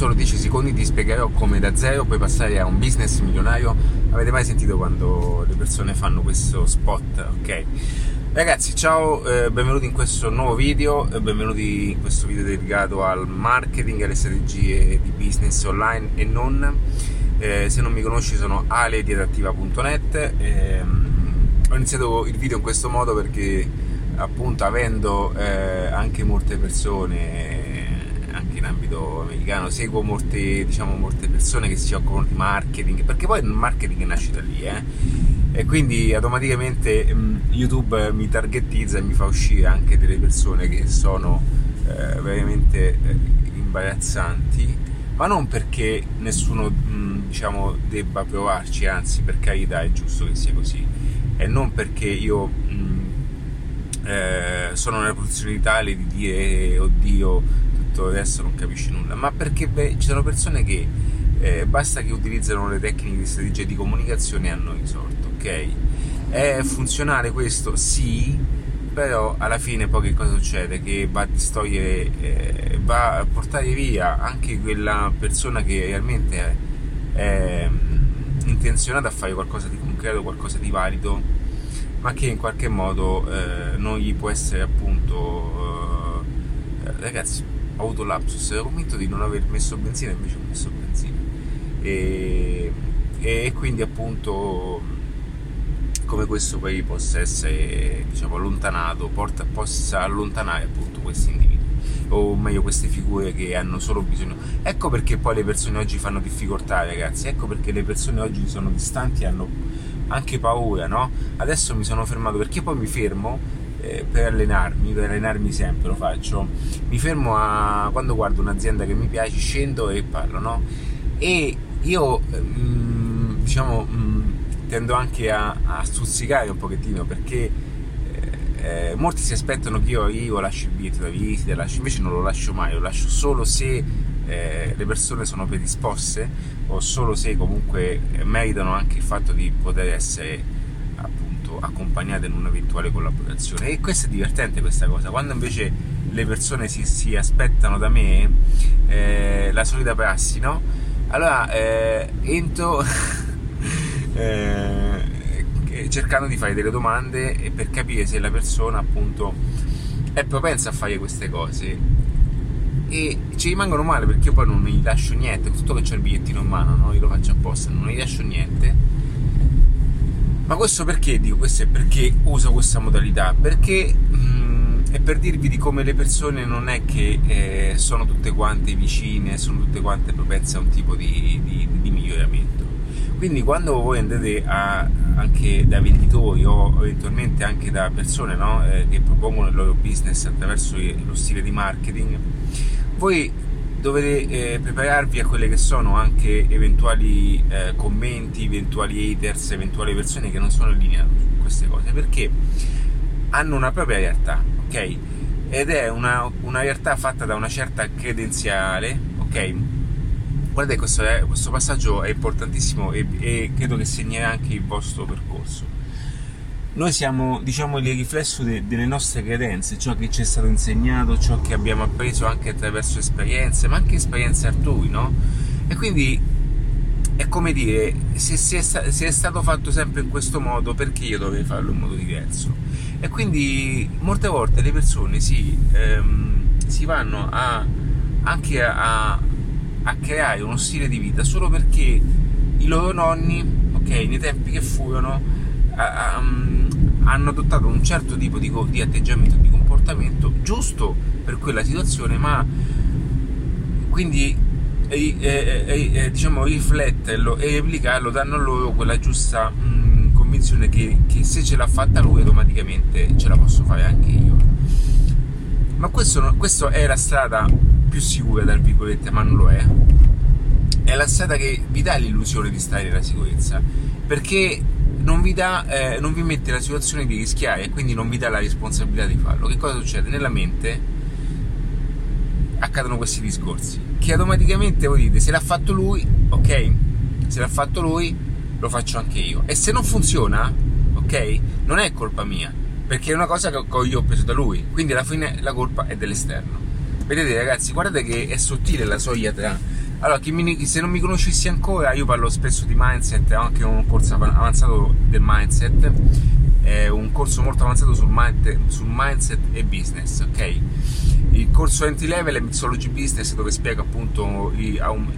solo 10 secondi ti spiegherò come da zero puoi passare a un business milionario. Avete mai sentito quando le persone fanno questo spot? Ok. Ragazzi, ciao, eh, benvenuti in questo nuovo video, eh, benvenuti in questo video dedicato al marketing e alle strategie di business online e non. Eh, se non mi conosci sono ale di adattiva.net. Ehm, ho iniziato il video in questo modo perché appunto avendo eh, anche molte persone in ambito americano, seguo molte, diciamo, molte persone che si occupano di marketing, perché poi il marketing nasce da lì, eh? e quindi automaticamente mm, YouTube mi targetizza e mi fa uscire anche delle persone che sono eh, veramente eh, imbarazzanti, ma non perché nessuno mm, diciamo, debba provarci, anzi per carità è giusto che sia così, e non perché io mm, eh, sono nella posizione tale di dire oddio tutto adesso non capisci nulla, ma perché beh, ci sono persone che eh, basta che utilizzano le tecniche di strategia di comunicazione e hanno risolto, ok? È funzionale questo? Sì, però alla fine poi che cosa succede? Che va a distogliere, eh, va a portare via anche quella persona che realmente è, è mm, intenzionata a fare qualcosa di concreto, qualcosa di valido, ma che in qualche modo eh, non gli può essere appunto eh, ragazzi ho avuto lapsus, ero convinto di non aver messo benzina, invece ho messo benzina. E, e quindi appunto come questo poi possa essere diciamo, allontanato, porta, possa allontanare appunto questi individui o meglio queste figure che hanno solo bisogno. Ecco perché poi le persone oggi fanno difficoltà, ragazzi. Ecco perché le persone oggi sono distanti e hanno anche paura, no? Adesso mi sono fermato perché poi mi fermo eh, per allenarmi, per allenarmi sempre lo faccio, mi fermo a quando guardo un'azienda che mi piace, scendo e parlo, no? E io mh, mm, diciamo mh, mm, tendo anche a, a, stuzzicare un pochettino perché eh, eh, molti si aspettano che io arrivo, lascio il biglietto da visita, lascio, invece non lo lascio mai, lo lascio solo se eh, le persone sono predisposte o solo se comunque meritano anche il fatto di poter essere accompagnate in un'eventuale collaborazione. E questo è divertente questa cosa, quando invece le persone si, si aspettano da me eh, la solita prassi, no? Allora eh, entro eh, cercando di fare delle domande per capire se la persona appunto è propensa a fare queste cose e ci rimangono male perché io poi non gli lascio niente, tutto che c'è il bigliettino in mano, no? io lo faccio apposta, non gli lascio niente ma questo perché dico questo? È perché uso questa modalità? Perché mm, è per dirvi di come le persone non è che eh, sono tutte quante vicine, sono tutte quante propense a un tipo di, di, di miglioramento. Quindi quando voi andate a, anche da venditori o eventualmente anche da persone no, eh, che propongono il loro business attraverso lo stile di marketing, voi dovete eh, prepararvi a quelle che sono anche eventuali eh, commenti, eventuali haters, eventuali persone che non sono in linea su queste cose, perché hanno una propria realtà, ok? Ed è una, una realtà fatta da una certa credenziale, ok? Guardate, questo, questo passaggio è importantissimo e, e credo che segnerà anche il vostro percorso noi siamo diciamo il riflesso de- delle nostre credenze, ciò che ci è stato insegnato, ciò che abbiamo appreso anche attraverso esperienze, ma anche esperienze altrui, no? E quindi è come dire, se, se, è se, è stato fatto sempre in questo modo, perché io dovrei farlo in modo diverso? E quindi molte volte le persone si, ehm, si vanno a, anche a, a creare uno stile di vita solo perché i loro nonni, ok, nei tempi che furono, um, hanno adottato un certo tipo di, di atteggiamento, di comportamento giusto per quella situazione, ma quindi eh, eh, eh, diciamo rifletterlo e replicarlo danno loro quella giusta mh, convinzione che, che, se ce l'ha fatta lui automaticamente ce la posso fare anche io. Ma questo, questo è la strada più sicura tra virgolette ma non lo è. È la strada che vi dà l'illusione di stare nella sicurezza perché non vi, dà, eh, non vi mette nella situazione di rischiare e quindi non vi dà la responsabilità di farlo. Che cosa succede? Nella mente accadono questi discorsi che automaticamente voi dite se l'ha fatto lui, ok? Se l'ha fatto lui, lo faccio anche io. E se non funziona, ok? Non è colpa mia, perché è una cosa che io ho preso da lui, quindi alla fine la colpa è dell'esterno. Vedete ragazzi, guardate che è sottile la soglia tra Allora, mi, se non mi conoscessi ancora, io parlo spesso di mindset, ho anche un corso avanzato del mindset, è un corso molto avanzato sul, mind, sul mindset e business, ok? Il corso entry level è Mixology Business dove spiego appunto,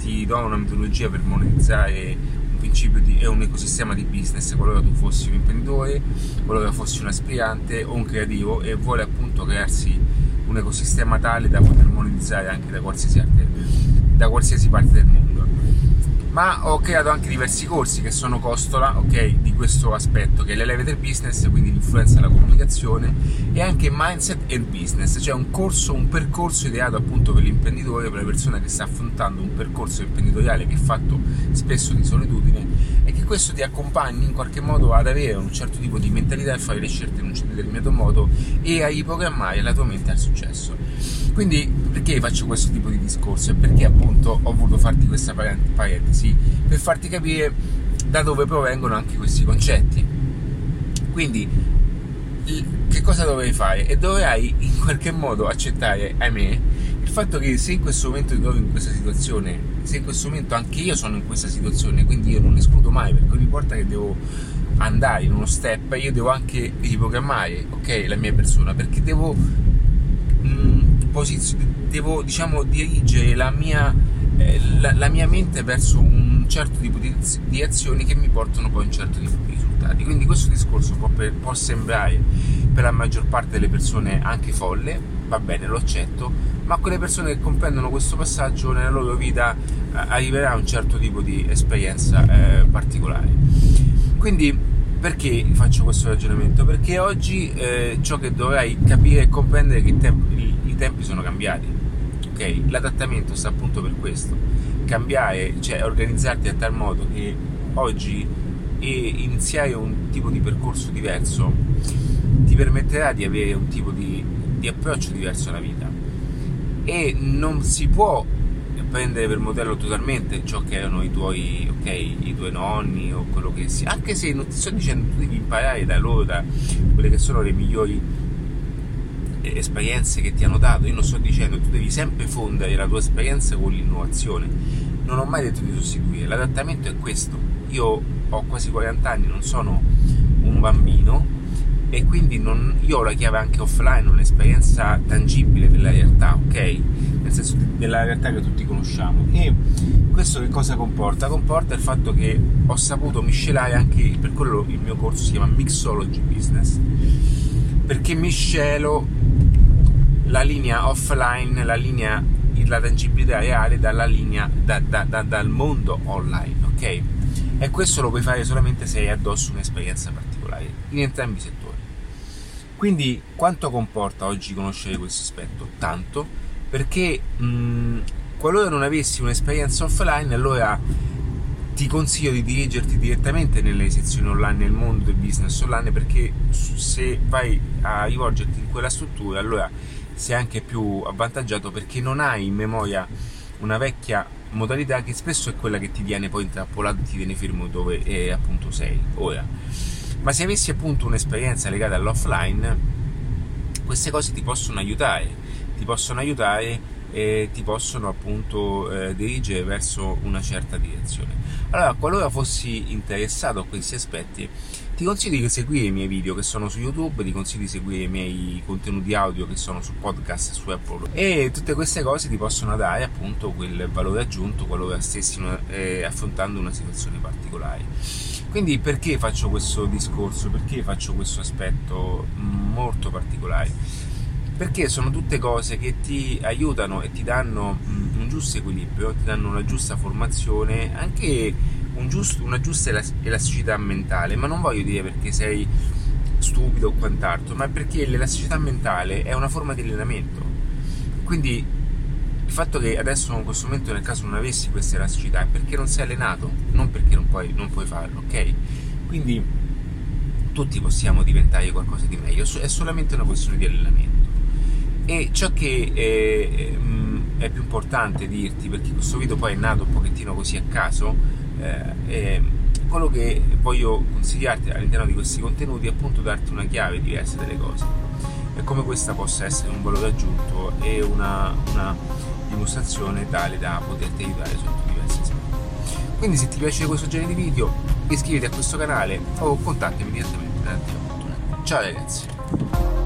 ti do una metodologia per monetizzare un principio di, e un ecosistema di business, qualora tu fossi un imprenditore, qualora fossi un aspirante o un creativo e vuole appunto crearsi un ecosistema tale da poter monetizzare anche da qualsiasi arte da qualsiasi parte del mondo. Ma ho creato anche diversi corsi che sono costola okay, di questo aspetto, che è l'elevator business, quindi l'influenza della comunicazione, e anche mindset and business, cioè un corso, un percorso ideato appunto per l'imprenditore, per la persona che sta affrontando un percorso imprenditoriale che è fatto spesso di solitudine e che questo ti accompagni in qualche modo ad avere un certo tipo di mentalità e fare le scelte in un determinato modo e a riprogrammare la tua mente al successo. Quindi perché faccio questo tipo di discorso e perché appunto ho voluto farti questa parentesi? Per farti capire da dove provengono anche questi concetti. Quindi che cosa dovrei fare? E dovrai in qualche modo accettare, ahimè, il fatto che se in questo momento ti trovi in questa situazione, se in questo momento anche io sono in questa situazione, quindi io non escludo mai, perché ogni volta che devo andare in uno step, io devo anche riprogrammare, ok, la mia persona, perché devo devo diciamo dirigere la mia, eh, la, la mia, mente verso un certo tipo di, di, azioni che mi portano poi a un certo tipo di risultati. Quindi questo discorso può, per, può sembrare per la maggior parte delle persone anche folle, va bene, lo accetto, ma quelle persone che comprendono questo passaggio nella loro vita eh, arriverà a un certo tipo di esperienza eh, particolare. Quindi perché faccio questo ragionamento? Perché oggi eh, ciò che dovrai capire e comprendere è che i tempi, i tempi sono cambiati. Okay? L'adattamento sta appunto per questo. Cambiare, cioè organizzarti a tal modo che oggi iniziare un tipo di percorso diverso ti permetterà di avere un tipo di, di approccio diverso alla vita. E non si può prendere per modello totalmente ciò che erano i tuoi, okay, i tuoi nonni o quello che sia, anche se non ti sto dicendo tu devi imparare da loro, da quelle che sono le migliori esperienze che ti hanno dato, io non sto dicendo tu devi sempre fondere la tua esperienza con l'innovazione, non ho mai detto di sostituire, l'adattamento è questo, io ho quasi 40 anni, non sono un bambino e quindi non, io ho la chiave anche offline, un'esperienza tangibile della realtà, ok? Nel senso della realtà che tutti conosciamo. E questo che cosa comporta? Comporta il fatto che ho saputo miscelare anche, per quello il mio corso si chiama Mixology Business, perché miscelo la linea offline, la linea, la tangibilità reale dalla linea, da, da, da, dal mondo online, ok? E questo lo puoi fare solamente se hai addosso un'esperienza particolare, in entrambi i settori. Quindi quanto comporta oggi conoscere questo aspetto? Tanto, perché mh, qualora non avessi un'esperienza offline, allora ti consiglio di dirigerti direttamente nelle sezioni online, nel mondo del business online, perché se vai a rivolgerti in quella struttura, allora sei anche più avvantaggiato perché non hai in memoria una vecchia modalità che spesso è quella che ti viene poi intrappolato e ti viene fermo dove eh, appunto sei ora ma se avessi appunto un'esperienza legata all'offline, queste cose ti possono aiutare, ti possono aiutare e ti possono appunto eh, dirigere verso una certa direzione. Allora, qualora fossi interessato a questi aspetti, ti consiglio di seguire i miei video che sono su YouTube, ti consiglio di seguire i miei contenuti audio che sono su podcast su Apple e tutte queste cose ti possono dare appunto quel valore aggiunto qualora stessi eh, affrontando una situazione particolare. Quindi perché faccio questo discorso? Perché faccio questo aspetto molto particolare? Perché sono tutte cose che ti aiutano e ti danno un giusto equilibrio, ti danno una giusta formazione, anche un giusto, una giusta elasticità mentale, ma non voglio dire perché sei stupido o quant'altro, ma perché l'elasticità mentale è una forma di allenamento. Quindi il fatto che adesso in questo momento nel caso non avessi questa elasticità è perché non sei allenato, non perché non puoi, non puoi farlo, ok? Quindi tutti possiamo diventare qualcosa di meglio, è solamente una questione di allenamento. E ciò che è, mm, è più importante dirti, perché questo video poi è nato un pochettino così a caso, eh, è quello che voglio consigliarti all'interno di questi contenuti è appunto darti una chiave diversa delle cose e come questa possa essere un valore aggiunto e una, una dimostrazione tale da poterti aiutare sotto diversi aspetti. Quindi se ti piace questo genere di video iscriviti a questo canale o contattami direttamente da Ciao ragazzi!